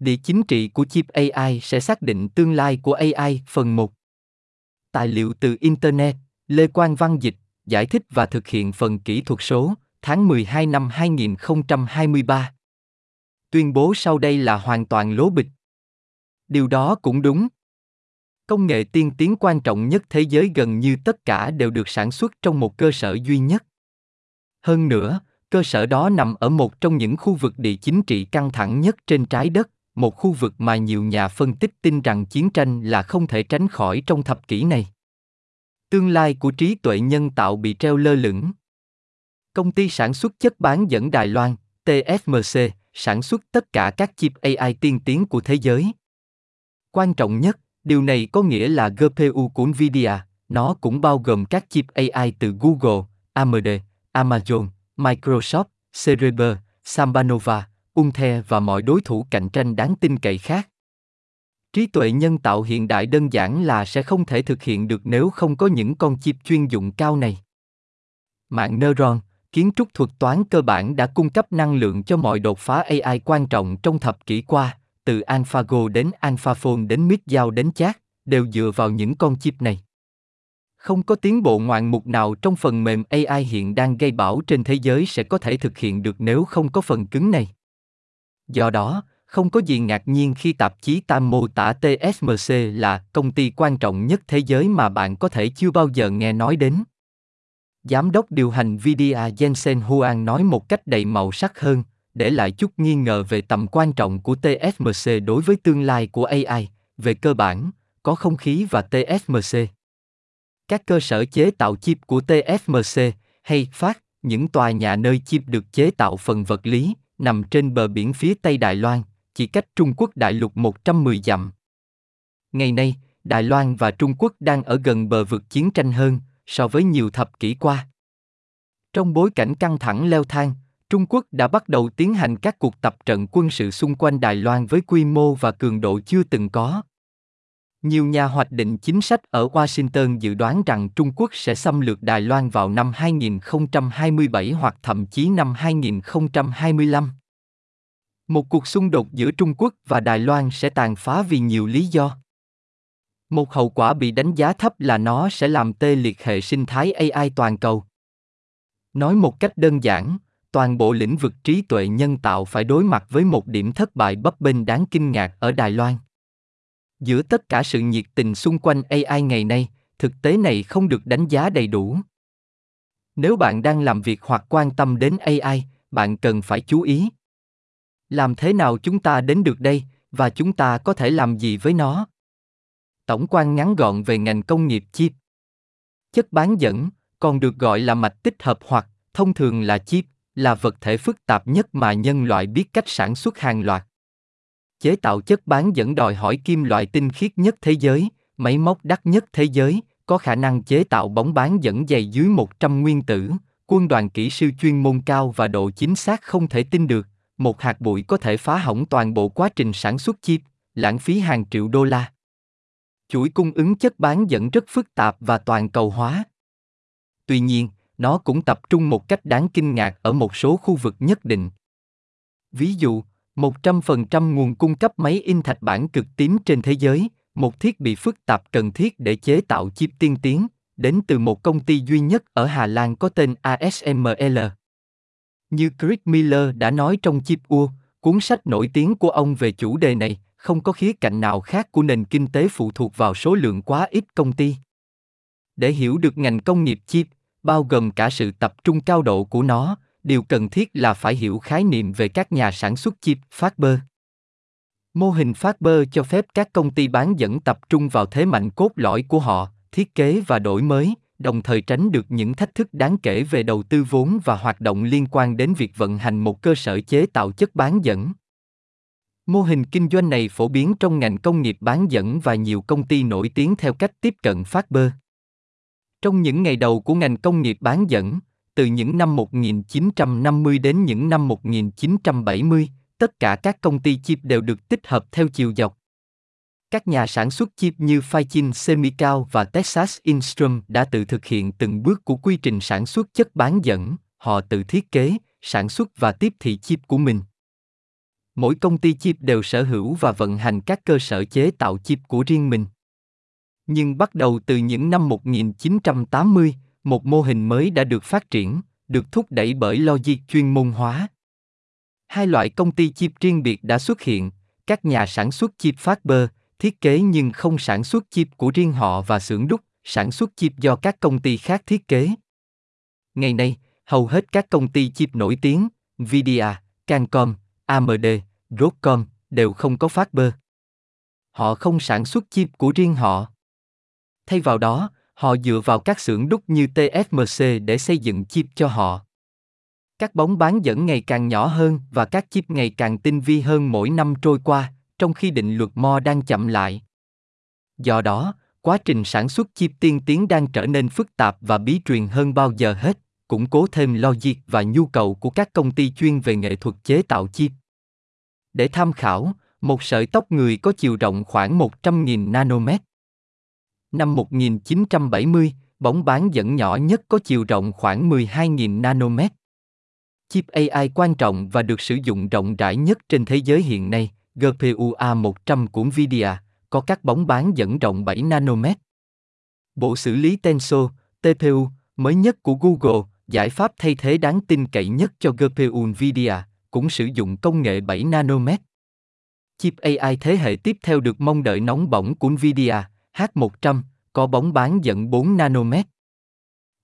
Địa chính trị của chip AI sẽ xác định tương lai của AI, phần 1. Tài liệu từ Internet, Lê Quang Văn Dịch, giải thích và thực hiện phần kỹ thuật số, tháng 12 năm 2023. Tuyên bố sau đây là hoàn toàn lố bịch. Điều đó cũng đúng. Công nghệ tiên tiến quan trọng nhất thế giới gần như tất cả đều được sản xuất trong một cơ sở duy nhất. Hơn nữa, cơ sở đó nằm ở một trong những khu vực địa chính trị căng thẳng nhất trên trái đất, một khu vực mà nhiều nhà phân tích tin rằng chiến tranh là không thể tránh khỏi trong thập kỷ này. Tương lai của trí tuệ nhân tạo bị treo lơ lửng. Công ty sản xuất chất bán dẫn Đài Loan, TSMC, sản xuất tất cả các chip AI tiên tiến của thế giới. Quan trọng nhất, điều này có nghĩa là GPU của Nvidia, nó cũng bao gồm các chip AI từ Google, AMD, Amazon, Microsoft, Cerebr, Sambanova, Unthe và mọi đối thủ cạnh tranh đáng tin cậy khác. Trí tuệ nhân tạo hiện đại đơn giản là sẽ không thể thực hiện được nếu không có những con chip chuyên dụng cao này. Mạng neuron, kiến trúc thuật toán cơ bản đã cung cấp năng lượng cho mọi đột phá AI quan trọng trong thập kỷ qua, từ AlphaGo đến AlphaFold đến MidGao đến chat, đều dựa vào những con chip này. Không có tiến bộ ngoạn mục nào trong phần mềm AI hiện đang gây bão trên thế giới sẽ có thể thực hiện được nếu không có phần cứng này. Do đó, không có gì ngạc nhiên khi tạp chí Tam mô tả TSMC là công ty quan trọng nhất thế giới mà bạn có thể chưa bao giờ nghe nói đến. Giám đốc điều hành Nvidia Jensen Huang nói một cách đầy màu sắc hơn, để lại chút nghi ngờ về tầm quan trọng của TSMC đối với tương lai của AI, về cơ bản, có không khí và TSMC. Các cơ sở chế tạo chip của TSMC, hay phát, những tòa nhà nơi chip được chế tạo phần vật lý, nằm trên bờ biển phía Tây Đài Loan, chỉ cách Trung Quốc đại lục 110 dặm. Ngày nay, Đài Loan và Trung Quốc đang ở gần bờ vực chiến tranh hơn so với nhiều thập kỷ qua. Trong bối cảnh căng thẳng leo thang, Trung Quốc đã bắt đầu tiến hành các cuộc tập trận quân sự xung quanh Đài Loan với quy mô và cường độ chưa từng có. Nhiều nhà hoạch định chính sách ở Washington dự đoán rằng Trung Quốc sẽ xâm lược Đài Loan vào năm 2027 hoặc thậm chí năm 2025. Một cuộc xung đột giữa Trung Quốc và Đài Loan sẽ tàn phá vì nhiều lý do. Một hậu quả bị đánh giá thấp là nó sẽ làm tê liệt hệ sinh thái AI toàn cầu. Nói một cách đơn giản, toàn bộ lĩnh vực trí tuệ nhân tạo phải đối mặt với một điểm thất bại bấp bênh đáng kinh ngạc ở Đài Loan. Giữa tất cả sự nhiệt tình xung quanh AI ngày nay, thực tế này không được đánh giá đầy đủ. Nếu bạn đang làm việc hoặc quan tâm đến AI, bạn cần phải chú ý. Làm thế nào chúng ta đến được đây và chúng ta có thể làm gì với nó? Tổng quan ngắn gọn về ngành công nghiệp chip. Chất bán dẫn, còn được gọi là mạch tích hợp hoặc thông thường là chip, là vật thể phức tạp nhất mà nhân loại biết cách sản xuất hàng loạt. Chế tạo chất bán dẫn đòi hỏi kim loại tinh khiết nhất thế giới, máy móc đắt nhất thế giới, có khả năng chế tạo bóng bán dẫn dày dưới 100 nguyên tử, quân đoàn kỹ sư chuyên môn cao và độ chính xác không thể tin được. Một hạt bụi có thể phá hỏng toàn bộ quá trình sản xuất chip, lãng phí hàng triệu đô la. Chuỗi cung ứng chất bán dẫn rất phức tạp và toàn cầu hóa. Tuy nhiên, nó cũng tập trung một cách đáng kinh ngạc ở một số khu vực nhất định. Ví dụ, 100% nguồn cung cấp máy in thạch bản cực tím trên thế giới, một thiết bị phức tạp cần thiết để chế tạo chip tiên tiến, đến từ một công ty duy nhất ở Hà Lan có tên ASML. Như Chris Miller đã nói trong Chip U, cuốn sách nổi tiếng của ông về chủ đề này, không có khía cạnh nào khác của nền kinh tế phụ thuộc vào số lượng quá ít công ty. Để hiểu được ngành công nghiệp chip, bao gồm cả sự tập trung cao độ của nó, điều cần thiết là phải hiểu khái niệm về các nhà sản xuất chip Faber. Mô hình Faber cho phép các công ty bán dẫn tập trung vào thế mạnh cốt lõi của họ, thiết kế và đổi mới, đồng thời tránh được những thách thức đáng kể về đầu tư vốn và hoạt động liên quan đến việc vận hành một cơ sở chế tạo chất bán dẫn. Mô hình kinh doanh này phổ biến trong ngành công nghiệp bán dẫn và nhiều công ty nổi tiếng theo cách tiếp cận Faber. Trong những ngày đầu của ngành công nghiệp bán dẫn, từ những năm 1950 đến những năm 1970, tất cả các công ty chip đều được tích hợp theo chiều dọc. Các nhà sản xuất chip như Faichin Semical và Texas Instruments đã tự thực hiện từng bước của quy trình sản xuất chất bán dẫn, họ tự thiết kế, sản xuất và tiếp thị chip của mình. mỗi công ty chip đều sở hữu và vận hành các cơ sở chế tạo chip của riêng mình. Nhưng bắt đầu từ những năm 1980, một mô hình mới đã được phát triển, được thúc đẩy bởi logic chuyên môn hóa. Hai loại công ty chip riêng biệt đã xuất hiện, các nhà sản xuất chip Faber, thiết kế nhưng không sản xuất chip của riêng họ và xưởng đúc, sản xuất chip do các công ty khác thiết kế. Ngày nay, hầu hết các công ty chip nổi tiếng, Nvidia, Cancom, AMD, Broadcom đều không có Faber. Họ không sản xuất chip của riêng họ. Thay vào đó, họ dựa vào các xưởng đúc như TSMC để xây dựng chip cho họ. Các bóng bán dẫn ngày càng nhỏ hơn và các chip ngày càng tinh vi hơn mỗi năm trôi qua, trong khi định luật Moore đang chậm lại. Do đó, quá trình sản xuất chip tiên tiến đang trở nên phức tạp và bí truyền hơn bao giờ hết, củng cố thêm logic và nhu cầu của các công ty chuyên về nghệ thuật chế tạo chip. Để tham khảo, một sợi tóc người có chiều rộng khoảng 100.000 nanomet. Năm 1970, bóng bán dẫn nhỏ nhất có chiều rộng khoảng 12.000 nanomet. Chip AI quan trọng và được sử dụng rộng rãi nhất trên thế giới hiện nay, GPU A100 của Nvidia, có các bóng bán dẫn rộng 7 nanomet. Bộ xử lý Tensor, TPU, mới nhất của Google, giải pháp thay thế đáng tin cậy nhất cho GPU Nvidia, cũng sử dụng công nghệ 7 nanomet. Chip AI thế hệ tiếp theo được mong đợi nóng bỏng của Nvidia, H100, có bóng bán dẫn 4 nanomet.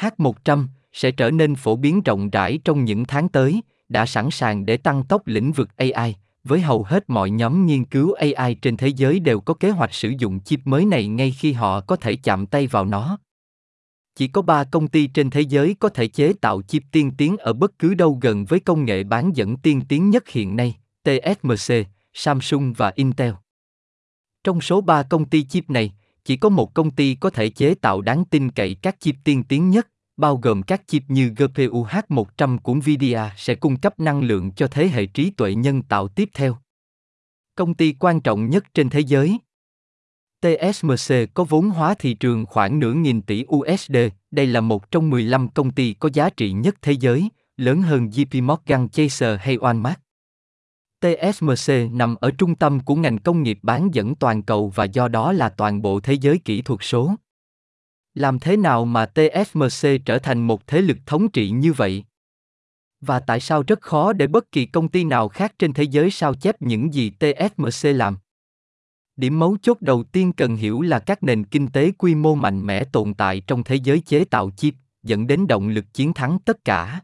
H100 sẽ trở nên phổ biến rộng rãi trong những tháng tới, đã sẵn sàng để tăng tốc lĩnh vực AI, với hầu hết mọi nhóm nghiên cứu AI trên thế giới đều có kế hoạch sử dụng chip mới này ngay khi họ có thể chạm tay vào nó. Chỉ có 3 công ty trên thế giới có thể chế tạo chip tiên tiến ở bất cứ đâu gần với công nghệ bán dẫn tiên tiến nhất hiện nay, TSMC, Samsung và Intel. Trong số 3 công ty chip này, chỉ có một công ty có thể chế tạo đáng tin cậy các chip tiên tiến nhất, bao gồm các chip như GPU H100 của Nvidia sẽ cung cấp năng lượng cho thế hệ trí tuệ nhân tạo tiếp theo. Công ty quan trọng nhất trên thế giới TSMC có vốn hóa thị trường khoảng nửa nghìn tỷ USD, đây là một trong 15 công ty có giá trị nhất thế giới, lớn hơn JP Morgan Chase hay Walmart. TSMC nằm ở trung tâm của ngành công nghiệp bán dẫn toàn cầu và do đó là toàn bộ thế giới kỹ thuật số. Làm thế nào mà TSMC trở thành một thế lực thống trị như vậy? Và tại sao rất khó để bất kỳ công ty nào khác trên thế giới sao chép những gì TSMC làm? Điểm mấu chốt đầu tiên cần hiểu là các nền kinh tế quy mô mạnh mẽ tồn tại trong thế giới chế tạo chip, dẫn đến động lực chiến thắng tất cả.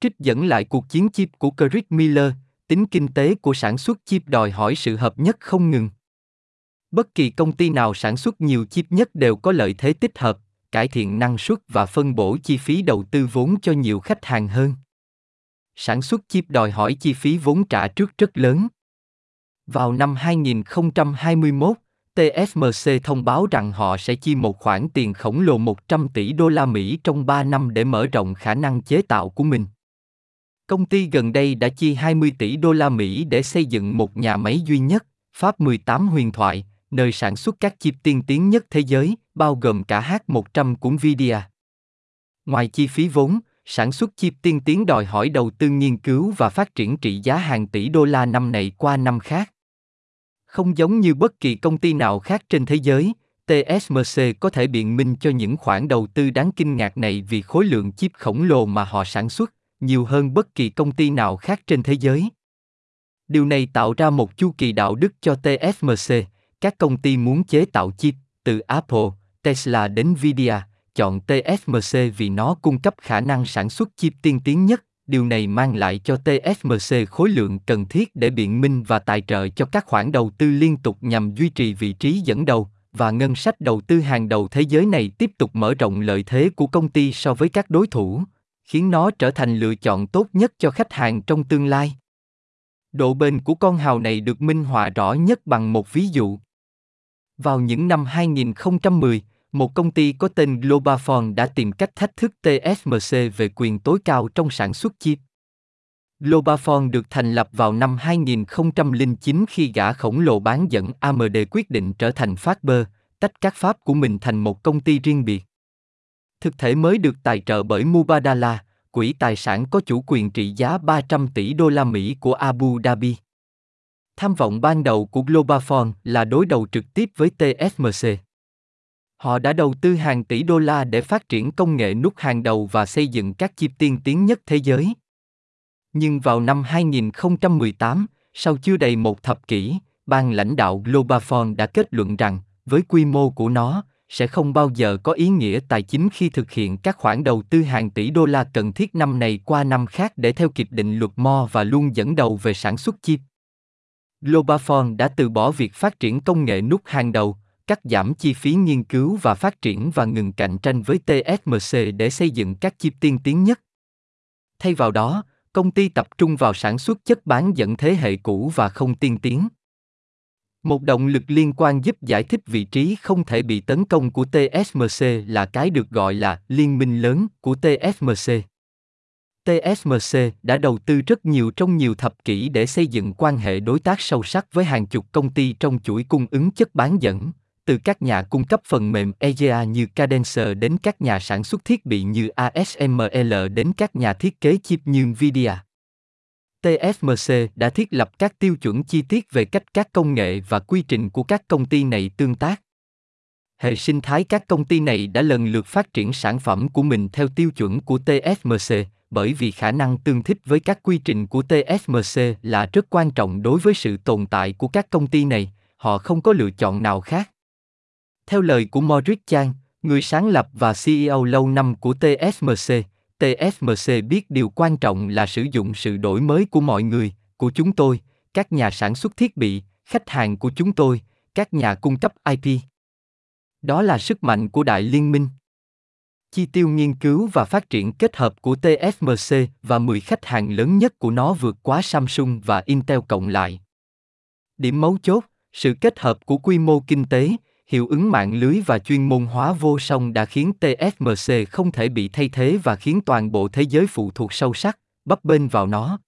Trích dẫn lại cuộc chiến chip của Chris Miller, tính kinh tế của sản xuất chip đòi hỏi sự hợp nhất không ngừng. Bất kỳ công ty nào sản xuất nhiều chip nhất đều có lợi thế tích hợp, cải thiện năng suất và phân bổ chi phí đầu tư vốn cho nhiều khách hàng hơn. Sản xuất chip đòi hỏi chi phí vốn trả trước rất lớn. Vào năm 2021, TSMC thông báo rằng họ sẽ chi một khoản tiền khổng lồ 100 tỷ đô la Mỹ trong 3 năm để mở rộng khả năng chế tạo của mình. Công ty gần đây đã chi 20 tỷ đô la Mỹ để xây dựng một nhà máy duy nhất, Pháp 18 huyền thoại, nơi sản xuất các chip tiên tiến nhất thế giới, bao gồm cả H100 của Nvidia. Ngoài chi phí vốn, sản xuất chip tiên tiến đòi hỏi đầu tư nghiên cứu và phát triển trị giá hàng tỷ đô la năm này qua năm khác. Không giống như bất kỳ công ty nào khác trên thế giới, TSMC có thể biện minh cho những khoản đầu tư đáng kinh ngạc này vì khối lượng chip khổng lồ mà họ sản xuất, nhiều hơn bất kỳ công ty nào khác trên thế giới. Điều này tạo ra một chu kỳ đạo đức cho TSMC, các công ty muốn chế tạo chip, từ Apple, Tesla đến Nvidia, chọn TSMC vì nó cung cấp khả năng sản xuất chip tiên tiến nhất. Điều này mang lại cho TSMC khối lượng cần thiết để biện minh và tài trợ cho các khoản đầu tư liên tục nhằm duy trì vị trí dẫn đầu, và ngân sách đầu tư hàng đầu thế giới này tiếp tục mở rộng lợi thế của công ty so với các đối thủ, khiến nó trở thành lựa chọn tốt nhất cho khách hàng trong tương lai. Độ bền của con hào này được minh họa rõ nhất bằng một ví dụ. Vào những năm 2010, một công ty có tên Globafone đã tìm cách thách thức TSMC về quyền tối cao trong sản xuất chip. Globafone được thành lập vào năm 2009 khi gã khổng lồ bán dẫn AMD quyết định trở thành Faber, tách các pháp của mình thành một công ty riêng biệt. Thực thể mới được tài trợ bởi Mubadala, quỹ tài sản có chủ quyền trị giá 300 tỷ đô la Mỹ của Abu Dhabi. Tham vọng ban đầu của Globalphone là đối đầu trực tiếp với TSMC. Họ đã đầu tư hàng tỷ đô la để phát triển công nghệ nút hàng đầu và xây dựng các chip tiên tiến nhất thế giới. Nhưng vào năm 2018, sau chưa đầy một thập kỷ, ban lãnh đạo Globalphone đã kết luận rằng, với quy mô của nó, sẽ không bao giờ có ý nghĩa tài chính khi thực hiện các khoản đầu tư hàng tỷ đô la cần thiết năm này qua năm khác để theo kịp định luật Mo và luôn dẫn đầu về sản xuất chip. Globalphone đã từ bỏ việc phát triển công nghệ nút hàng đầu, cắt giảm chi phí nghiên cứu và phát triển và ngừng cạnh tranh với TSMC để xây dựng các chip tiên tiến nhất. Thay vào đó, công ty tập trung vào sản xuất chất bán dẫn thế hệ cũ và không tiên tiến. Một động lực liên quan giúp giải thích vị trí không thể bị tấn công của TSMC là cái được gọi là liên minh lớn của TSMC. TSMC đã đầu tư rất nhiều trong nhiều thập kỷ để xây dựng quan hệ đối tác sâu sắc với hàng chục công ty trong chuỗi cung ứng chất bán dẫn, từ các nhà cung cấp phần mềm EGA như Cadence đến các nhà sản xuất thiết bị như ASML đến các nhà thiết kế chip như Nvidia. TSMC đã thiết lập các tiêu chuẩn chi tiết về cách các công nghệ và quy trình của các công ty này tương tác. Hệ sinh thái các công ty này đã lần lượt phát triển sản phẩm của mình theo tiêu chuẩn của TSMC, bởi vì khả năng tương thích với các quy trình của TSMC là rất quan trọng đối với sự tồn tại của các công ty này, họ không có lựa chọn nào khác. Theo lời của Morris Chang, người sáng lập và CEO lâu năm của TSMC, TSMC biết điều quan trọng là sử dụng sự đổi mới của mọi người, của chúng tôi, các nhà sản xuất thiết bị, khách hàng của chúng tôi, các nhà cung cấp IP. Đó là sức mạnh của đại liên minh. Chi tiêu nghiên cứu và phát triển kết hợp của TSMC và 10 khách hàng lớn nhất của nó vượt quá Samsung và Intel cộng lại. Điểm mấu chốt, sự kết hợp của quy mô kinh tế, hiệu ứng mạng lưới và chuyên môn hóa vô song đã khiến TSMC không thể bị thay thế và khiến toàn bộ thế giới phụ thuộc sâu sắc, bấp bênh vào nó.